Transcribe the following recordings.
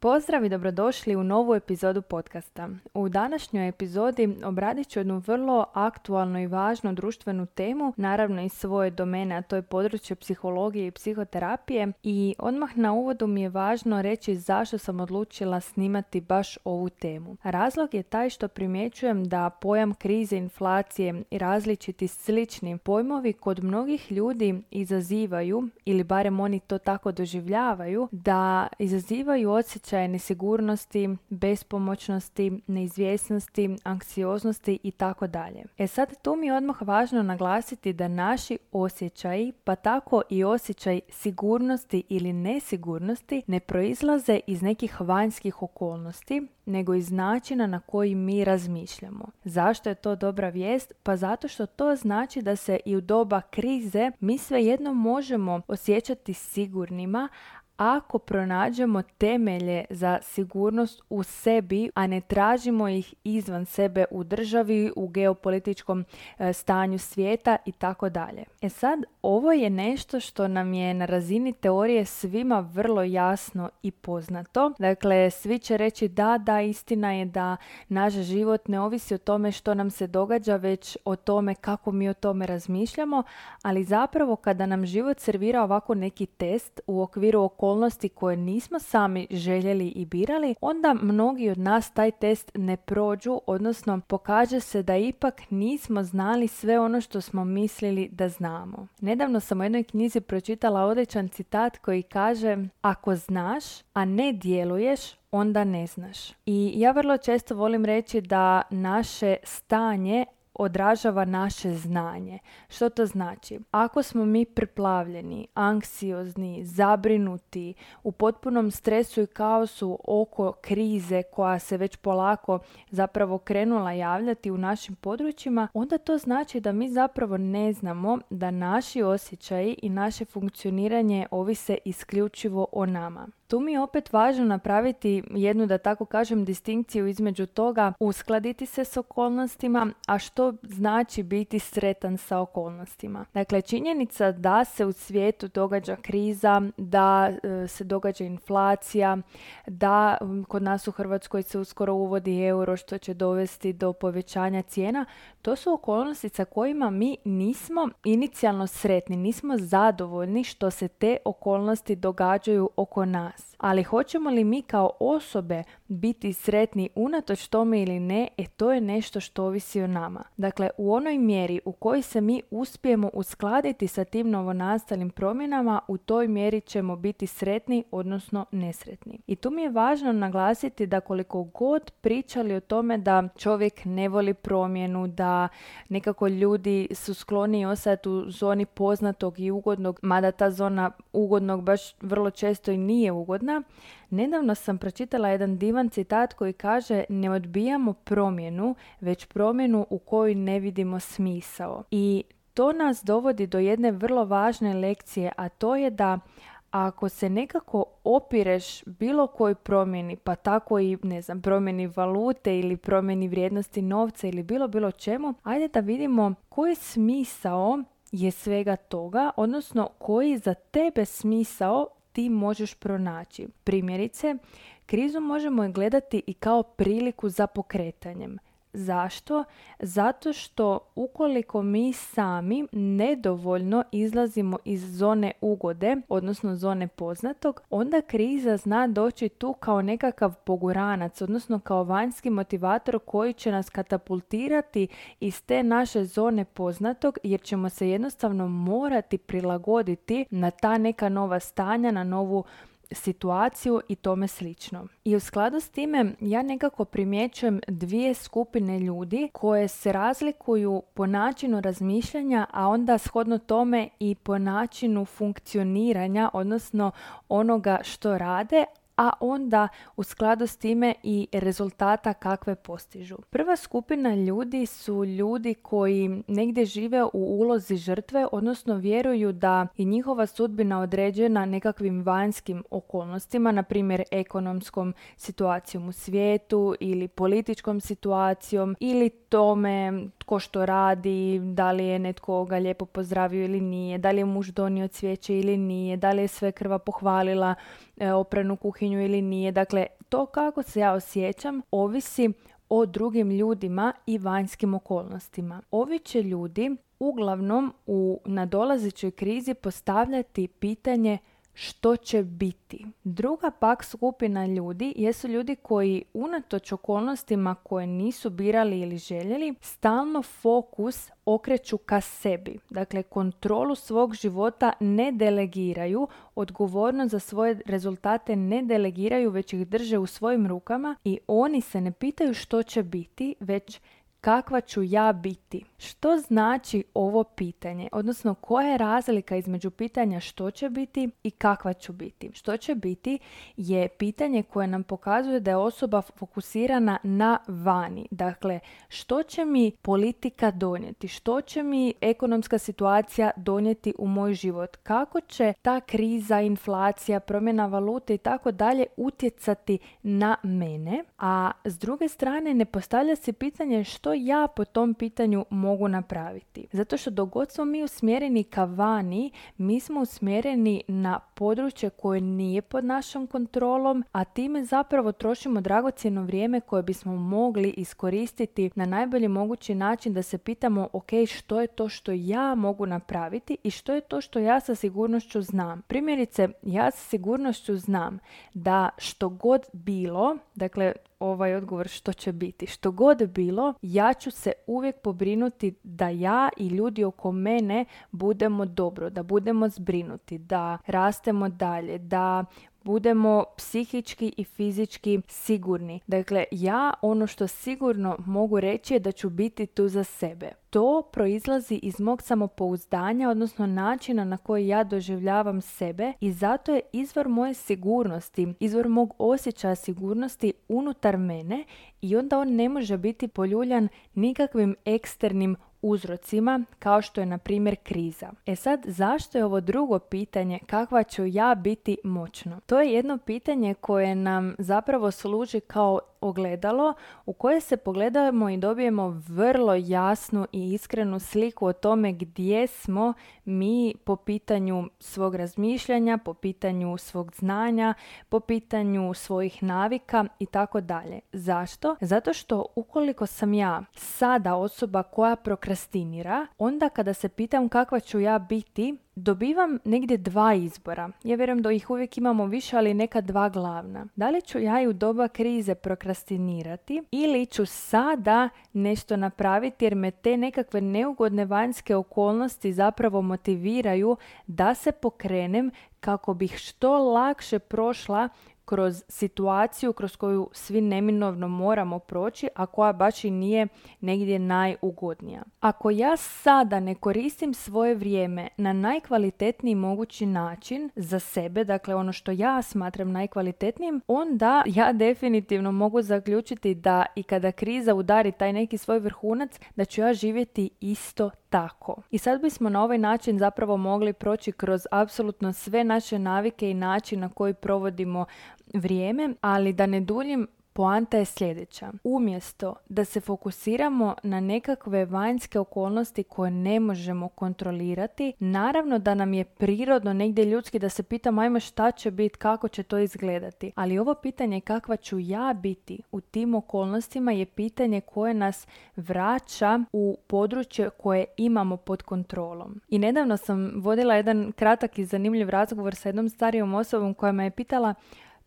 Pozdrav i dobrodošli u novu epizodu podcasta. U današnjoj epizodi obradit ću jednu vrlo aktualnu i važnu društvenu temu, naravno iz svoje domene, a to je područje psihologije i psihoterapije i odmah na uvodu mi je važno reći zašto sam odlučila snimati baš ovu temu. Razlog je taj što primjećujem da pojam krize, inflacije i različiti slični pojmovi kod mnogih ljudi izazivaju, ili barem oni to tako doživljavaju, da izazivaju osjećaj osjećaje nesigurnosti, bespomoćnosti, neizvjesnosti, anksioznosti i tako dalje. E sad tu mi je odmah važno naglasiti da naši osjećaji, pa tako i osjećaj sigurnosti ili nesigurnosti ne proizlaze iz nekih vanjskih okolnosti, nego iz načina na koji mi razmišljamo. Zašto je to dobra vijest? Pa zato što to znači da se i u doba krize mi svejedno možemo osjećati sigurnima, ako pronađemo temelje za sigurnost u sebi, a ne tražimo ih izvan sebe u državi, u geopolitičkom e, stanju svijeta i tako dalje. E sad, ovo je nešto što nam je na razini teorije svima vrlo jasno i poznato. Dakle, svi će reći da, da, istina je da naš život ne ovisi o tome što nam se događa, već o tome kako mi o tome razmišljamo, ali zapravo kada nam život servira ovako neki test u okviru oko okolnosti koje nismo sami željeli i birali, onda mnogi od nas taj test ne prođu, odnosno pokaže se da ipak nismo znali sve ono što smo mislili da znamo. Nedavno sam u jednoj knjizi pročitala odličan citat koji kaže Ako znaš, a ne djeluješ, onda ne znaš. I ja vrlo često volim reći da naše stanje odražava naše znanje. Što to znači? Ako smo mi preplavljeni, anksiozni, zabrinuti, u potpunom stresu i kaosu oko krize koja se već polako zapravo krenula javljati u našim područjima, onda to znači da mi zapravo ne znamo da naši osjećaji i naše funkcioniranje ovise isključivo o nama. Tu mi je opet važno napraviti jednu, da tako kažem, distinkciju između toga uskladiti se s okolnostima, a što znači biti sretan sa okolnostima. Dakle, činjenica da se u svijetu događa kriza, da e, se događa inflacija, da kod nas u Hrvatskoj se uskoro uvodi euro što će dovesti do povećanja cijena, to su okolnosti sa kojima mi nismo inicijalno sretni, nismo zadovoljni što se te okolnosti događaju oko nas. Yes. Ali hoćemo li mi kao osobe biti sretni unatoč tome ili ne, e to je nešto što ovisi o nama. Dakle, u onoj mjeri u kojoj se mi uspijemo uskladiti sa tim novonastalim promjenama, u toj mjeri ćemo biti sretni, odnosno nesretni. I tu mi je važno naglasiti da koliko god pričali o tome da čovjek ne voli promjenu, da nekako ljudi su skloni ostati u zoni poznatog i ugodnog, mada ta zona ugodnog baš vrlo često i nije ugodna, Nedavno sam pročitala jedan divan citat koji kaže ne odbijamo promjenu, već promjenu u kojoj ne vidimo smisao. I to nas dovodi do jedne vrlo važne lekcije, a to je da ako se nekako opireš bilo kojoj promjeni, pa tako i ne znam, promjeni valute ili promjeni vrijednosti novca ili bilo bilo čemu, ajde da vidimo koji smisao je svega toga, odnosno koji za tebe smisao ti možeš pronaći. Primjerice, krizu možemo gledati i kao priliku za pokretanjem. Zašto? Zato što ukoliko mi sami nedovoljno izlazimo iz zone ugode, odnosno zone poznatog, onda kriza zna doći tu kao nekakav poguranac, odnosno kao vanjski motivator koji će nas katapultirati iz te naše zone poznatog jer ćemo se jednostavno morati prilagoditi na ta neka nova stanja, na novu situaciju i tome slično. I u skladu s time ja nekako primjećujem dvije skupine ljudi koje se razlikuju po načinu razmišljanja, a onda shodno tome i po načinu funkcioniranja, odnosno onoga što rade, a onda u skladu s time i rezultata kakve postižu. Prva skupina ljudi su ljudi koji negdje žive u ulozi žrtve, odnosno vjeruju da je njihova sudbina određena nekakvim vanjskim okolnostima, na primjer ekonomskom situacijom u svijetu ili političkom situacijom ili tome tko što radi, da li je netko ga lijepo pozdravio ili nije, da li je muž donio cvijeće ili nije, da li je sve krva pohvalila opranu kuhinju ili nije. Dakle, to kako se ja osjećam ovisi o drugim ljudima i vanjskim okolnostima. Ovi će ljudi uglavnom u nadolazećoj krizi postavljati pitanje što će biti. Druga pak skupina ljudi jesu ljudi koji unatoč okolnostima koje nisu birali ili željeli, stalno fokus okreću ka sebi. Dakle, kontrolu svog života ne delegiraju, odgovornost za svoje rezultate ne delegiraju, već ih drže u svojim rukama i oni se ne pitaju što će biti, već kakva ću ja biti? Što znači ovo pitanje? Odnosno, koja je razlika između pitanja što će biti i kakva ću biti? Što će biti je pitanje koje nam pokazuje da je osoba fokusirana na vani. Dakle, što će mi politika donijeti? Što će mi ekonomska situacija donijeti u moj život? Kako će ta kriza, inflacija, promjena valute i tako dalje utjecati na mene? A s druge strane ne postavlja se pitanje što ja po tom pitanju napraviti. Zato što dok god smo mi usmjereni ka vani, mi smo usmjereni na područje koje nije pod našom kontrolom, a time zapravo trošimo dragocjeno vrijeme koje bismo mogli iskoristiti na najbolji mogući način da se pitamo ok, što je to što ja mogu napraviti i što je to što ja sa sigurnošću znam. Primjerice, ja sa sigurnošću znam da što god bilo, dakle ovaj odgovor što će biti. Što god bilo, ja ću se uvijek pobrinuti da ja i ljudi oko mene budemo dobro, da budemo zbrinuti, da rastemo dalje, da budemo psihički i fizički sigurni. Dakle, ja ono što sigurno mogu reći je da ću biti tu za sebe. To proizlazi iz mog samopouzdanja, odnosno načina na koji ja doživljavam sebe i zato je izvor moje sigurnosti, izvor mog osjećaja sigurnosti unutar mene i onda on ne može biti poljuljan nikakvim eksternim uzrocima kao što je na primjer kriza. E sad, zašto je ovo drugo pitanje kakva ću ja biti moćno? To je jedno pitanje koje nam zapravo služi kao ogledalo u koje se pogledamo i dobijemo vrlo jasnu i iskrenu sliku o tome gdje smo mi po pitanju svog razmišljanja, po pitanju svog znanja, po pitanju svojih navika i tako dalje. Zašto? Zato što ukoliko sam ja sada osoba koja prokrastinira, onda kada se pitam kakva ću ja biti, dobivam negdje dva izbora. Ja vjerujem da ih uvijek imamo više, ali neka dva glavna. Da li ću ja i u doba krize prokrastinirati ili ću sada nešto napraviti jer me te nekakve neugodne vanjske okolnosti zapravo motiviraju da se pokrenem kako bih što lakše prošla kroz situaciju kroz koju svi neminovno moramo proći, a koja baš i nije negdje najugodnija. Ako ja sada ne koristim svoje vrijeme na najkvalitetniji mogući način za sebe, dakle ono što ja smatram najkvalitetnijim, onda ja definitivno mogu zaključiti da i kada kriza udari taj neki svoj vrhunac, da ću ja živjeti isto tako. I sad bismo na ovaj način zapravo mogli proći kroz apsolutno sve naše navike i način na koji provodimo vrijeme, ali da ne duljim, Poanta je sljedeća. Umjesto da se fokusiramo na nekakve vanjske okolnosti koje ne možemo kontrolirati, naravno da nam je prirodno negdje ljudski da se pitamo ajmo šta će biti, kako će to izgledati. Ali ovo pitanje kakva ću ja biti u tim okolnostima je pitanje koje nas vraća u područje koje imamo pod kontrolom. I nedavno sam vodila jedan kratak i zanimljiv razgovor sa jednom starijom osobom koja me je pitala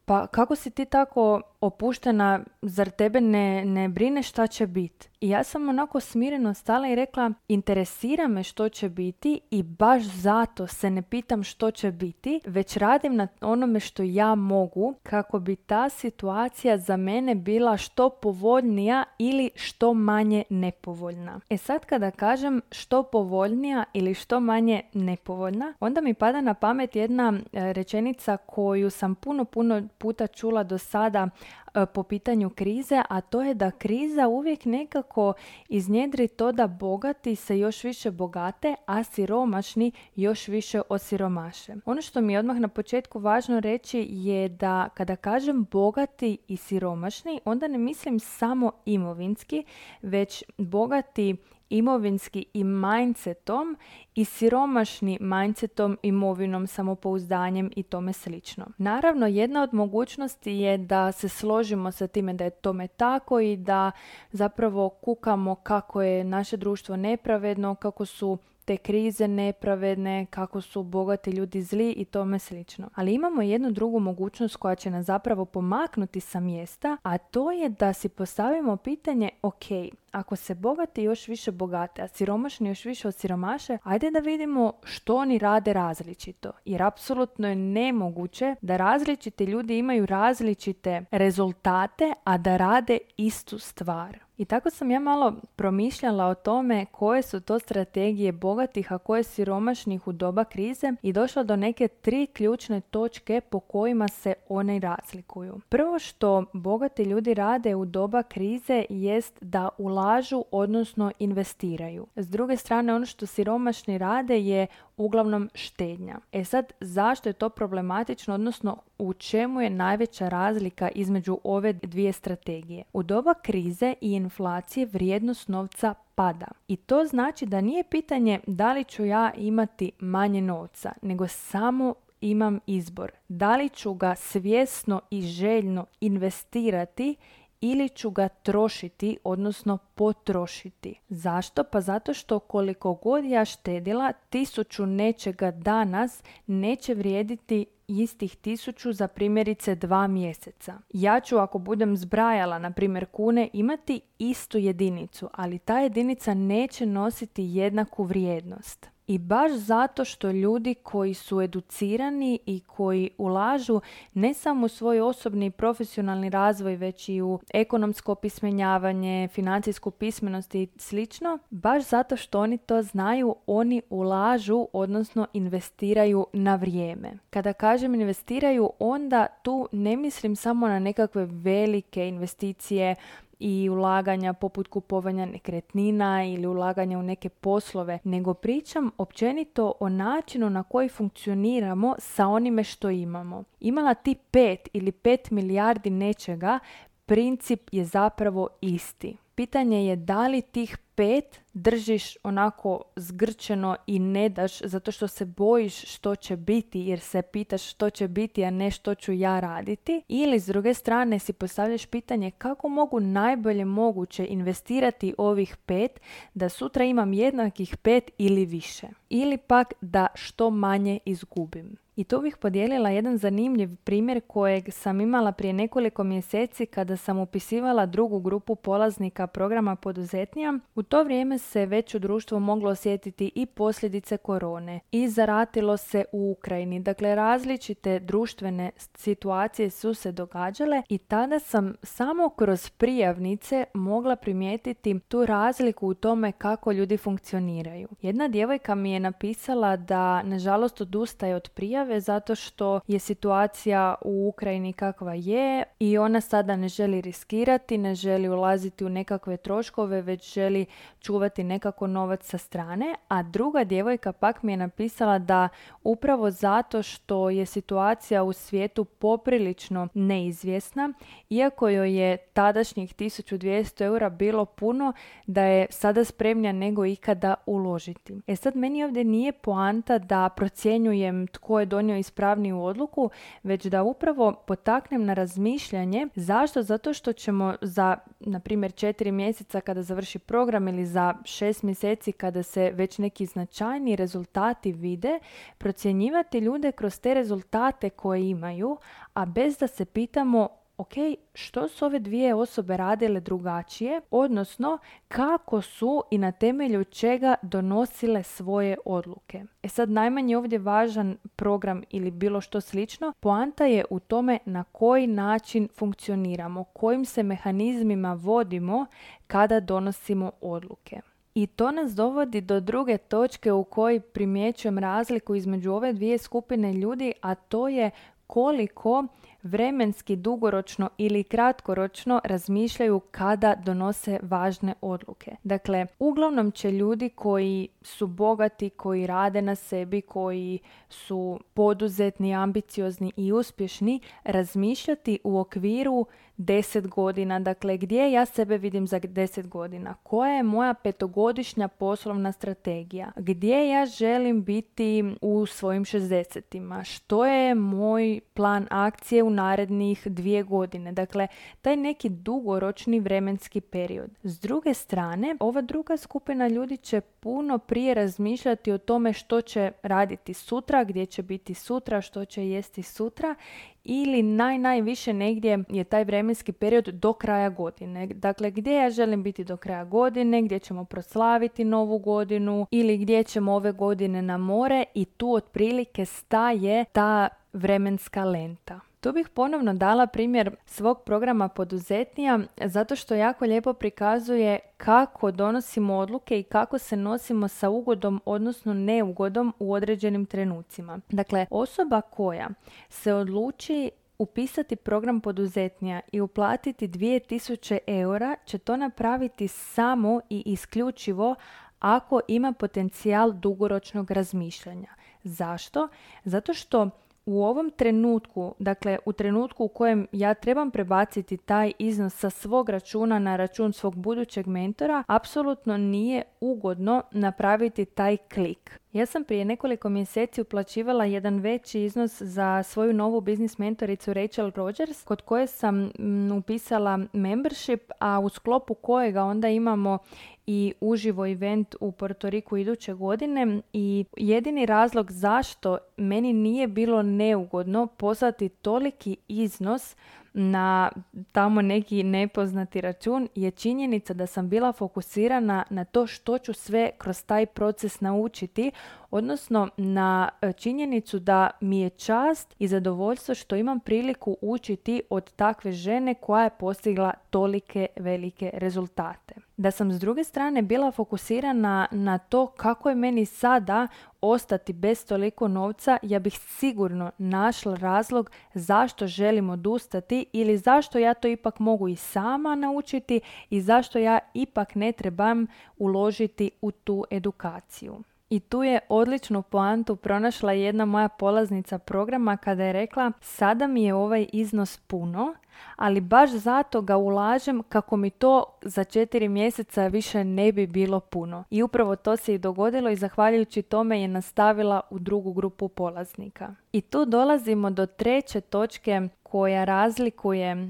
pa kako si ti tako opuštena, zar tebe ne, ne brine šta će biti? I ja sam onako smireno stala i rekla, interesira me što će biti i baš zato se ne pitam što će biti, već radim na onome što ja mogu kako bi ta situacija za mene bila što povoljnija ili što manje nepovoljna. E sad kada kažem što povoljnija ili što manje nepovoljna, onda mi pada na pamet jedna e, rečenica koju sam puno, puno puta čula do sada po pitanju krize, a to je da kriza uvijek nekako iznjedri to da bogati se još više bogate, a siromašni još više osiromaše. Ono što mi je odmah na početku važno reći je da kada kažem bogati i siromašni, onda ne mislim samo imovinski, već bogati imovinski i mindsetom i siromašni mindsetom, imovinom, samopouzdanjem i tome slično. Naravno, jedna od mogućnosti je da se složimo sa time da je tome tako i da zapravo kukamo kako je naše društvo nepravedno, kako su te krize nepravedne, kako su bogati ljudi zli i tome slično. Ali imamo jednu drugu mogućnost koja će nas zapravo pomaknuti sa mjesta, a to je da si postavimo pitanje, ok, ako se bogati još više bogate, a siromašni još više od siromaše, ajde da vidimo što oni rade različito. Jer apsolutno je nemoguće da različiti ljudi imaju različite rezultate, a da rade istu stvar. I tako sam ja malo promišljala o tome koje su to strategije bogatih, a koje siromašnih u doba krize i došla do neke tri ključne točke po kojima se one razlikuju. Prvo što bogati ljudi rade u doba krize jest da ulažu, odnosno investiraju. S druge strane, ono što siromašni rade je uglavnom štednja. E sad, zašto je to problematično, odnosno u čemu je najveća razlika između ove dvije strategije? U doba krize i inflacije vrijednost novca pada. I to znači da nije pitanje da li ću ja imati manje novca, nego samo imam izbor. Da li ću ga svjesno i željno investirati ili ću ga trošiti, odnosno potrošiti. Zašto? Pa zato što koliko god ja štedila, tisuću nečega danas neće vrijediti istih tisuću za primjerice dva mjeseca. Ja ću ako budem zbrajala, na primjer kune, imati istu jedinicu, ali ta jedinica neće nositi jednaku vrijednost. I baš zato što ljudi koji su educirani i koji ulažu ne samo u svoj osobni i profesionalni razvoj, već i u ekonomsko opismenjavanje, financijsku pismenost i slično, baš zato što oni to znaju, oni ulažu, odnosno investiraju na vrijeme. Kada kažem investiraju, onda tu ne mislim samo na nekakve velike investicije i ulaganja poput kupovanja nekretnina ili ulaganja u neke poslove, nego pričam općenito o načinu na koji funkcioniramo sa onime što imamo. Imala ti pet ili pet milijardi nečega, princip je zapravo isti. Pitanje je da li tih pet držiš onako zgrčeno i ne daš zato što se bojiš što će biti jer se pitaš što će biti, a ne što ću ja raditi. Ili s druge strane si postavljaš pitanje kako mogu najbolje moguće investirati ovih pet da sutra imam jednakih pet ili više. Ili pak da što manje izgubim. I tu bih podijelila jedan zanimljiv primjer kojeg sam imala prije nekoliko mjeseci kada sam upisivala drugu grupu polaznika programa poduzetnija. U to vrijeme se već u društvu moglo osjetiti i posljedice korone i zaratilo se u Ukrajini. Dakle, različite društvene situacije su se događale i tada sam samo kroz prijavnice mogla primijetiti tu razliku u tome kako ljudi funkcioniraju. Jedna djevojka mi je napisala da nažalost odustaje od prijave zato što je situacija u Ukrajini kakva je i ona sada ne želi riskirati, ne želi ulaziti u nekakve troškove, već želi čuvati nekako novac sa strane, a druga djevojka pak mi je napisala da upravo zato što je situacija u svijetu poprilično neizvjesna, iako joj je tadašnjih 1200 eura bilo puno, da je sada spremnja nego ikada uložiti. E sad meni ovdje nije poanta da procjenjujem tko je donio ispravniju odluku, već da upravo potaknem na razmišljanje. Zašto? Zato što ćemo za, na primjer, četiri mjeseca kada završi program ili za šest mjeseci kada se već neki značajni rezultati vide, procjenjivati ljude kroz te rezultate koje imaju, a bez da se pitamo ok, što su ove dvije osobe radile drugačije, odnosno kako su i na temelju čega donosile svoje odluke. E sad najmanje ovdje važan program ili bilo što slično, poanta je u tome na koji način funkcioniramo, kojim se mehanizmima vodimo kada donosimo odluke. I to nas dovodi do druge točke u kojoj primjećujem razliku između ove dvije skupine ljudi, a to je koliko vremenski, dugoročno ili kratkoročno razmišljaju kada donose važne odluke. Dakle, uglavnom će ljudi koji su bogati, koji rade na sebi, koji su poduzetni, ambiciozni i uspješni, razmišljati u okviru deset godina, dakle gdje ja sebe vidim za deset godina, koja je moja petogodišnja poslovna strategija, gdje ja želim biti u svojim šestdesetima, što je moj plan akcije u narednih dvije godine, dakle taj neki dugoročni vremenski period. S druge strane, ova druga skupina ljudi će puno prije razmišljati o tome što će raditi sutra, gdje će biti sutra, što će jesti sutra ili naj, najviše negdje je taj vremenski period do kraja godine. Dakle, gdje ja želim biti do kraja godine, gdje ćemo proslaviti novu godinu ili gdje ćemo ove godine na more i tu otprilike staje ta vremenska lenta. Tu bih ponovno dala primjer svog programa poduzetnija zato što jako lijepo prikazuje kako donosimo odluke i kako se nosimo sa ugodom odnosno neugodom u određenim trenucima. Dakle, osoba koja se odluči upisati program poduzetnija i uplatiti 2000 eura će to napraviti samo i isključivo ako ima potencijal dugoročnog razmišljanja. Zašto? Zato što u ovom trenutku, dakle u trenutku u kojem ja trebam prebaciti taj iznos sa svog računa na račun svog budućeg mentora, apsolutno nije ugodno napraviti taj klik. Ja sam prije nekoliko mjeseci uplaćivala jedan veći iznos za svoju novu biznis mentoricu Rachel Rogers, kod koje sam upisala membership, a u sklopu kojega onda imamo i uživo event u Porto Riku iduće godine i jedini razlog zašto meni nije bilo neugodno poslati toliki iznos na tamo neki nepoznati račun je činjenica da sam bila fokusirana na to što ću sve kroz taj proces naučiti, odnosno na e, činjenicu da mi je čast i zadovoljstvo što imam priliku učiti od takve žene koja je postigla tolike velike rezultate. Da sam s druge strane bila fokusirana na to kako je meni sada ostati bez toliko novca, ja bih sigurno našla razlog zašto želim odustati ili zašto ja to ipak mogu i sama naučiti i zašto ja ipak ne trebam uložiti u tu edukaciju. I tu je odličnu poantu pronašla jedna moja polaznica programa kada je rekla sada mi je ovaj iznos puno, ali baš zato ga ulažem kako mi to za četiri mjeseca više ne bi bilo puno. I upravo to se i dogodilo i zahvaljujući tome je nastavila u drugu grupu polaznika. I tu dolazimo do treće točke koja razlikuje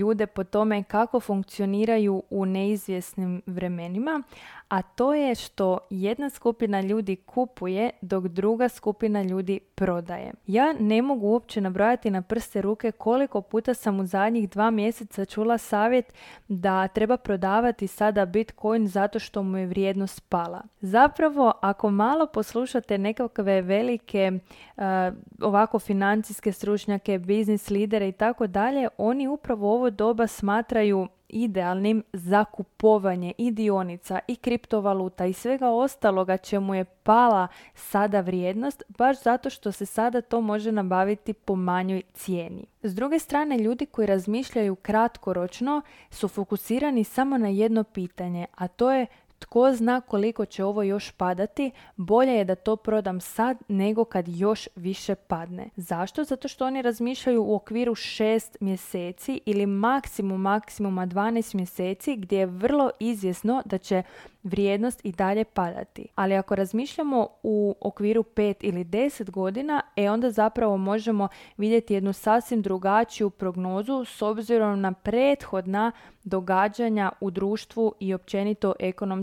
ljude po tome kako funkcioniraju u neizvjesnim vremenima, a to je što jedna skupina ljudi kupuje dok druga skupina ljudi prodaje. Ja ne mogu uopće nabrojati na prste ruke koliko puta sam u zadnjih dva mjeseca čula savjet da treba prodavati sada Bitcoin zato što mu je vrijednost pala. Zapravo, ako malo poslušate nekakve velike ovako financijske stručnjake, biznis lidere i tako dalje, oni upravo ovo doba smatraju idealnim za kupovanje i dionica i kriptovaluta i svega ostaloga čemu je pala sada vrijednost baš zato što se sada to može nabaviti po manjoj cijeni. S druge strane, ljudi koji razmišljaju kratkoročno su fokusirani samo na jedno pitanje, a to je tko zna koliko će ovo još padati, bolje je da to prodam sad nego kad još više padne. Zašto? Zato što oni razmišljaju u okviru 6 mjeseci ili maksimum maksimuma 12 mjeseci gdje je vrlo izvjesno da će vrijednost i dalje padati. Ali ako razmišljamo u okviru 5 ili 10 godina, e onda zapravo možemo vidjeti jednu sasvim drugačiju prognozu s obzirom na prethodna događanja u društvu i općenito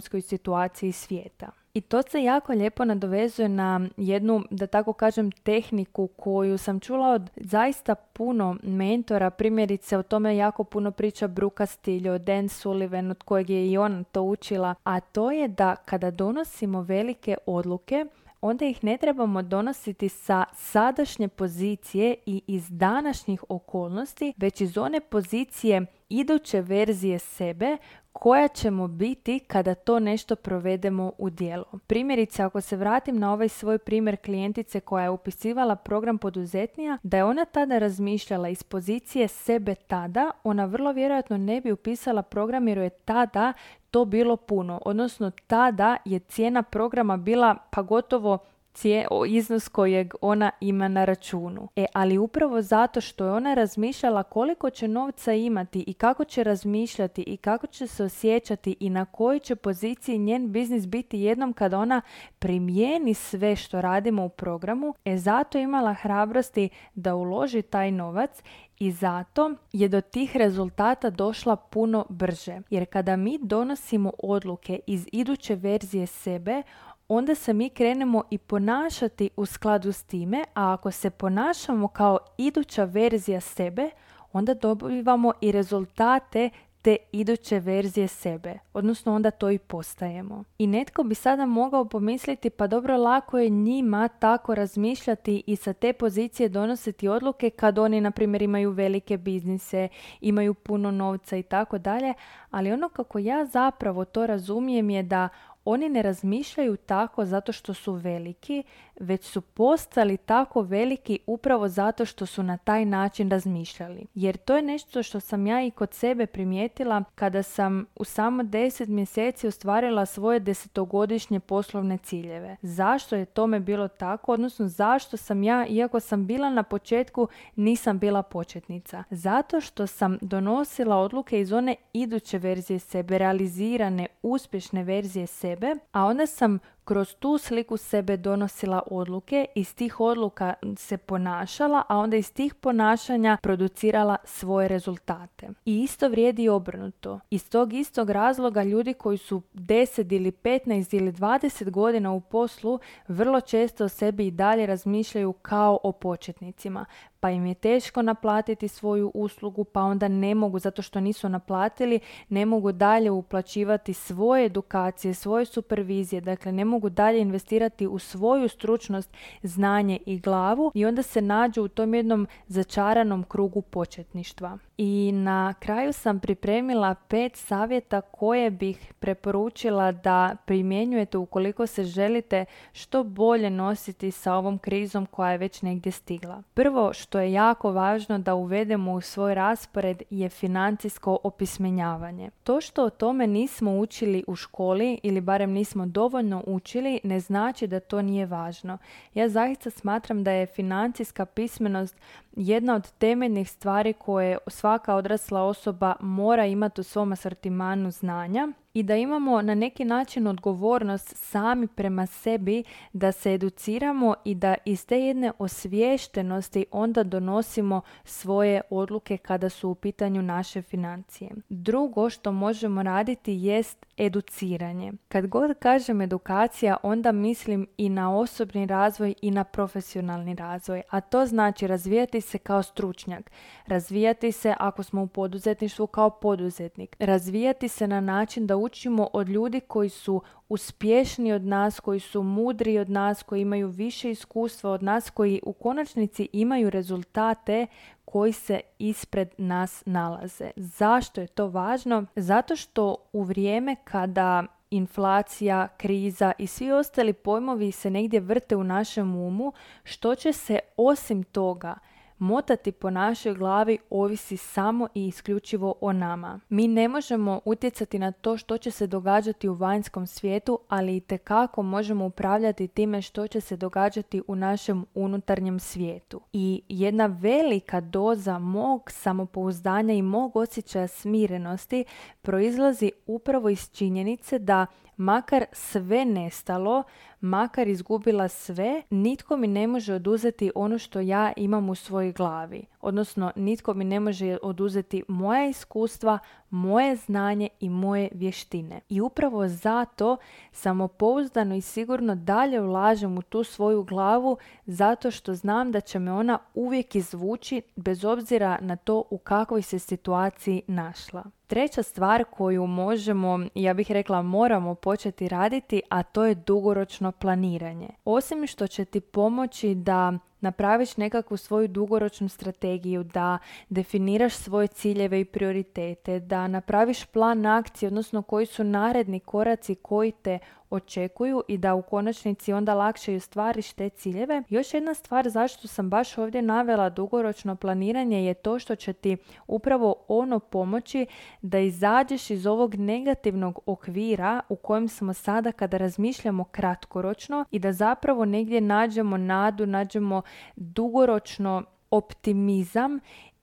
ekonomskoj situaciji svijeta. I to se jako lijepo nadovezuje na jednu, da tako kažem, tehniku koju sam čula od zaista puno mentora. Primjerice, o tome jako puno priča Bruka Stiljo, Dan Sullivan, od kojeg je i ona to učila. A to je da kada donosimo velike odluke, onda ih ne trebamo donositi sa sadašnje pozicije i iz današnjih okolnosti, već iz one pozicije iduće verzije sebe koja ćemo biti kada to nešto provedemo u djelo. Primjerice, ako se vratim na ovaj svoj primjer klijentice koja je upisivala program poduzetnija, da je ona tada razmišljala iz pozicije sebe tada, ona vrlo vjerojatno ne bi upisala program jer je tada to bilo puno. Odnosno, tada je cijena programa bila pa gotovo cije, iznos kojeg ona ima na računu. E, ali upravo zato što je ona razmišljala koliko će novca imati i kako će razmišljati i kako će se osjećati i na kojoj će poziciji njen biznis biti jednom kada ona primijeni sve što radimo u programu, e zato imala hrabrosti da uloži taj novac i zato je do tih rezultata došla puno brže. Jer kada mi donosimo odluke iz iduće verzije sebe, onda se mi krenemo i ponašati u skladu s time, a ako se ponašamo kao iduća verzija sebe, onda dobivamo i rezultate te iduće verzije sebe, odnosno onda to i postajemo. I netko bi sada mogao pomisliti pa dobro lako je njima tako razmišljati i sa te pozicije donositi odluke kad oni na primjer imaju velike biznise, imaju puno novca i tako dalje, ali ono kako ja zapravo to razumijem je da oni ne razmišljaju tako zato što su veliki, već su postali tako veliki upravo zato što su na taj način razmišljali. Jer to je nešto što sam ja i kod sebe primijetila kada sam u samo 10 mjeseci ostvarila svoje desetogodišnje poslovne ciljeve. Zašto je tome bilo tako, odnosno zašto sam ja, iako sam bila na početku, nisam bila početnica? Zato što sam donosila odluke iz one iduće verzije sebe, realizirane, uspješne verzije sebe, a onda sam kroz tu sliku sebe donosila odluke, iz tih odluka se ponašala, a onda iz tih ponašanja producirala svoje rezultate. I isto vrijedi obrnuto. Iz tog istog razloga ljudi koji su 10 ili 15 ili 20 godina u poslu vrlo često o sebi i dalje razmišljaju kao o početnicima pa im je teško naplatiti svoju uslugu, pa onda ne mogu, zato što nisu naplatili, ne mogu dalje uplaćivati svoje edukacije, svoje supervizije, dakle ne mogu dalje investirati u svoju stručnost, znanje i glavu i onda se nađu u tom jednom začaranom krugu početništva. I na kraju sam pripremila pet savjeta koje bih preporučila da primjenjujete ukoliko se želite što bolje nositi sa ovom krizom koja je već negdje stigla. Prvo što je jako važno da uvedemo u svoj raspored je financijsko opismenjavanje. To što o tome nismo učili u školi ili barem nismo dovoljno učili ne znači da to nije važno. Ja zaista smatram da je financijska pismenost jedna od temeljnih stvari koje svaka odrasla osoba mora imati u svom asortimanu znanja i da imamo na neki način odgovornost sami prema sebi da se educiramo i da iz te jedne osviještenosti onda donosimo svoje odluke kada su u pitanju naše financije. Drugo što možemo raditi jest educiranje. Kad god kažem edukacija, onda mislim i na osobni razvoj i na profesionalni razvoj, a to znači razvijati se kao stručnjak, razvijati se ako smo u poduzetništvu kao poduzetnik, razvijati se na način da učimo od ljudi koji su uspješni od nas, koji su mudri od nas, koji imaju više iskustva od nas, koji u konačnici imaju rezultate koji se ispred nas nalaze. Zašto je to važno? Zato što u vrijeme kada inflacija, kriza i svi ostali pojmovi se negdje vrte u našem umu, što će se osim toga motati po našoj glavi ovisi samo i isključivo o nama. Mi ne možemo utjecati na to što će se događati u vanjskom svijetu, ali i tekako možemo upravljati time što će se događati u našem unutarnjem svijetu. I jedna velika doza mog samopouzdanja i mog osjećaja smirenosti proizlazi upravo iz činjenice da makar sve nestalo, makar izgubila sve, nitko mi ne može oduzeti ono što ja imam u svojoj glavi. Odnosno, nitko mi ne može oduzeti moja iskustva, moje znanje i moje vještine. I upravo zato samopouzdano i sigurno dalje ulažem u tu svoju glavu zato što znam da će me ona uvijek izvući bez obzira na to u kakvoj se situaciji našla. Treća stvar koju možemo, ja bih rekla moramo početi raditi, a to je dugoročno planiranje. Osim što će ti pomoći da napraviš nekakvu svoju dugoročnu strategiju, da definiraš svoje ciljeve i prioritete, da napraviš plan akcije, odnosno koji su naredni koraci koji te očekuju i da u konačnici onda lakše i ostvariš te ciljeve. Još jedna stvar zašto sam baš ovdje navela dugoročno planiranje je to što će ti upravo ono pomoći da izađeš iz ovog negativnog okvira u kojem smo sada kada razmišljamo kratkoročno i da zapravo negdje nađemo nadu, nađemo dugoročno optimizam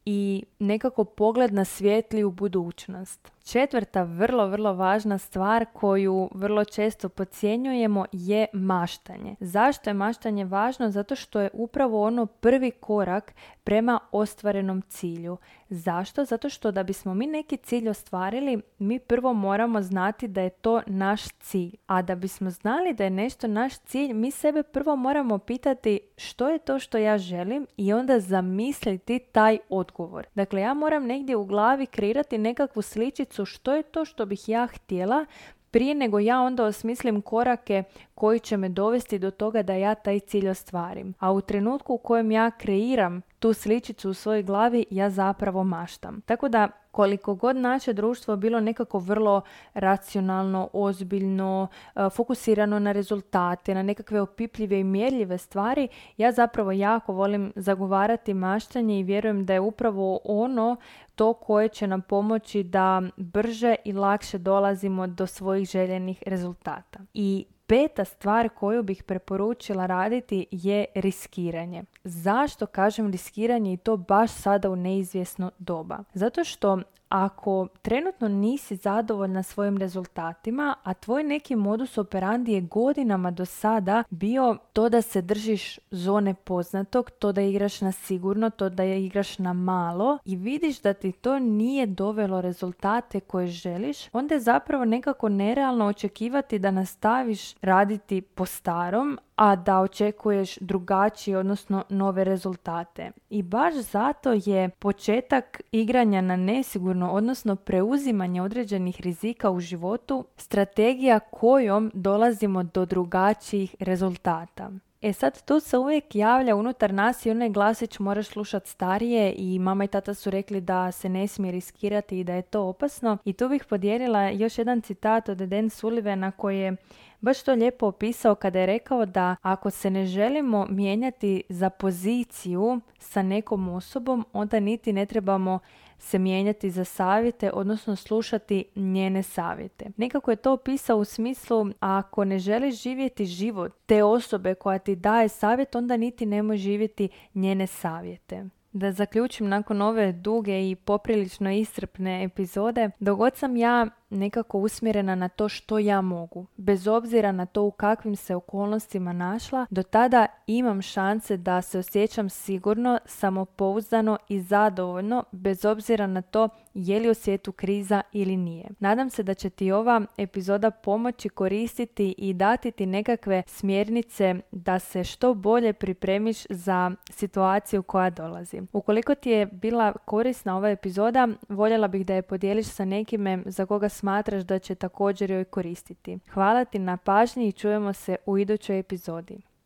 i nekako pogled na svijetliju budućnost. Četvrta vrlo, vrlo važna stvar koju vrlo često podcjenjujemo je maštanje. Zašto je maštanje važno? Zato što je upravo ono prvi korak prema ostvarenom cilju. Zašto? Zato što da bismo mi neki cilj ostvarili, mi prvo moramo znati da je to naš cilj. A da bismo znali da je nešto naš cilj, mi sebe prvo moramo pitati što je to što ja želim i onda zamisliti taj odgovor. Dakle, ja moram negdje u glavi kreirati nekakvu sličicu što je to što bih ja htjela prije nego ja onda osmislim korake koji će me dovesti do toga da ja taj cilj ostvarim. A u trenutku u kojem ja kreiram tu sličicu u svojoj glavi, ja zapravo maštam. Tako da koliko god naše društvo bilo nekako vrlo racionalno, ozbiljno, e, fokusirano na rezultate, na nekakve opipljive i mjerljive stvari, ja zapravo jako volim zagovarati maštanje i vjerujem da je upravo ono to koje će nam pomoći da brže i lakše dolazimo do svojih željenih rezultata. I Peta stvar koju bih preporučila raditi je riskiranje. Zašto kažem riskiranje i to baš sada u neizvjesno doba? Zato što ako trenutno nisi zadovoljna svojim rezultatima, a tvoj neki modus operandi je godinama do sada bio to da se držiš zone poznatog, to da igraš na sigurno, to da je igraš na malo i vidiš da ti to nije dovelo rezultate koje želiš, onda je zapravo nekako nerealno očekivati da nastaviš raditi po starom, a da očekuješ drugačije, odnosno nove rezultate. I baš zato je početak igranja na nesigurno, odnosno preuzimanje određenih rizika u životu, strategija kojom dolazimo do drugačijih rezultata. E sad tu se uvijek javlja unutar nas i onaj glasić moraš slušati starije i mama i tata su rekli da se ne smije riskirati i da je to opasno. I tu bih podijelila još jedan citat od Dan Sullivana koji je baš to lijepo opisao kada je rekao da ako se ne želimo mijenjati za poziciju sa nekom osobom, onda niti ne trebamo se mijenjati za savjete, odnosno slušati njene savjete. Nekako je to opisao u smislu ako ne želiš živjeti život te osobe koja ti daje savjet, onda niti nemoj živjeti njene savjete. Da zaključim nakon ove duge i poprilično iscrpne epizode, dogod sam ja nekako usmjerena na to što ja mogu. Bez obzira na to u kakvim se okolnostima našla, do tada imam šanse da se osjećam sigurno, samopouzdano i zadovoljno, bez obzira na to je li u svijetu kriza ili nije. Nadam se da će ti ova epizoda pomoći koristiti i dati ti nekakve smjernice da se što bolje pripremiš za situaciju koja dolazi. Ukoliko ti je bila korisna ova epizoda, voljela bih da je podijeliš sa nekime za koga smatraš da će također joj koristiti. Hvala ti na pažnji i čujemo se u idućoj epizodi.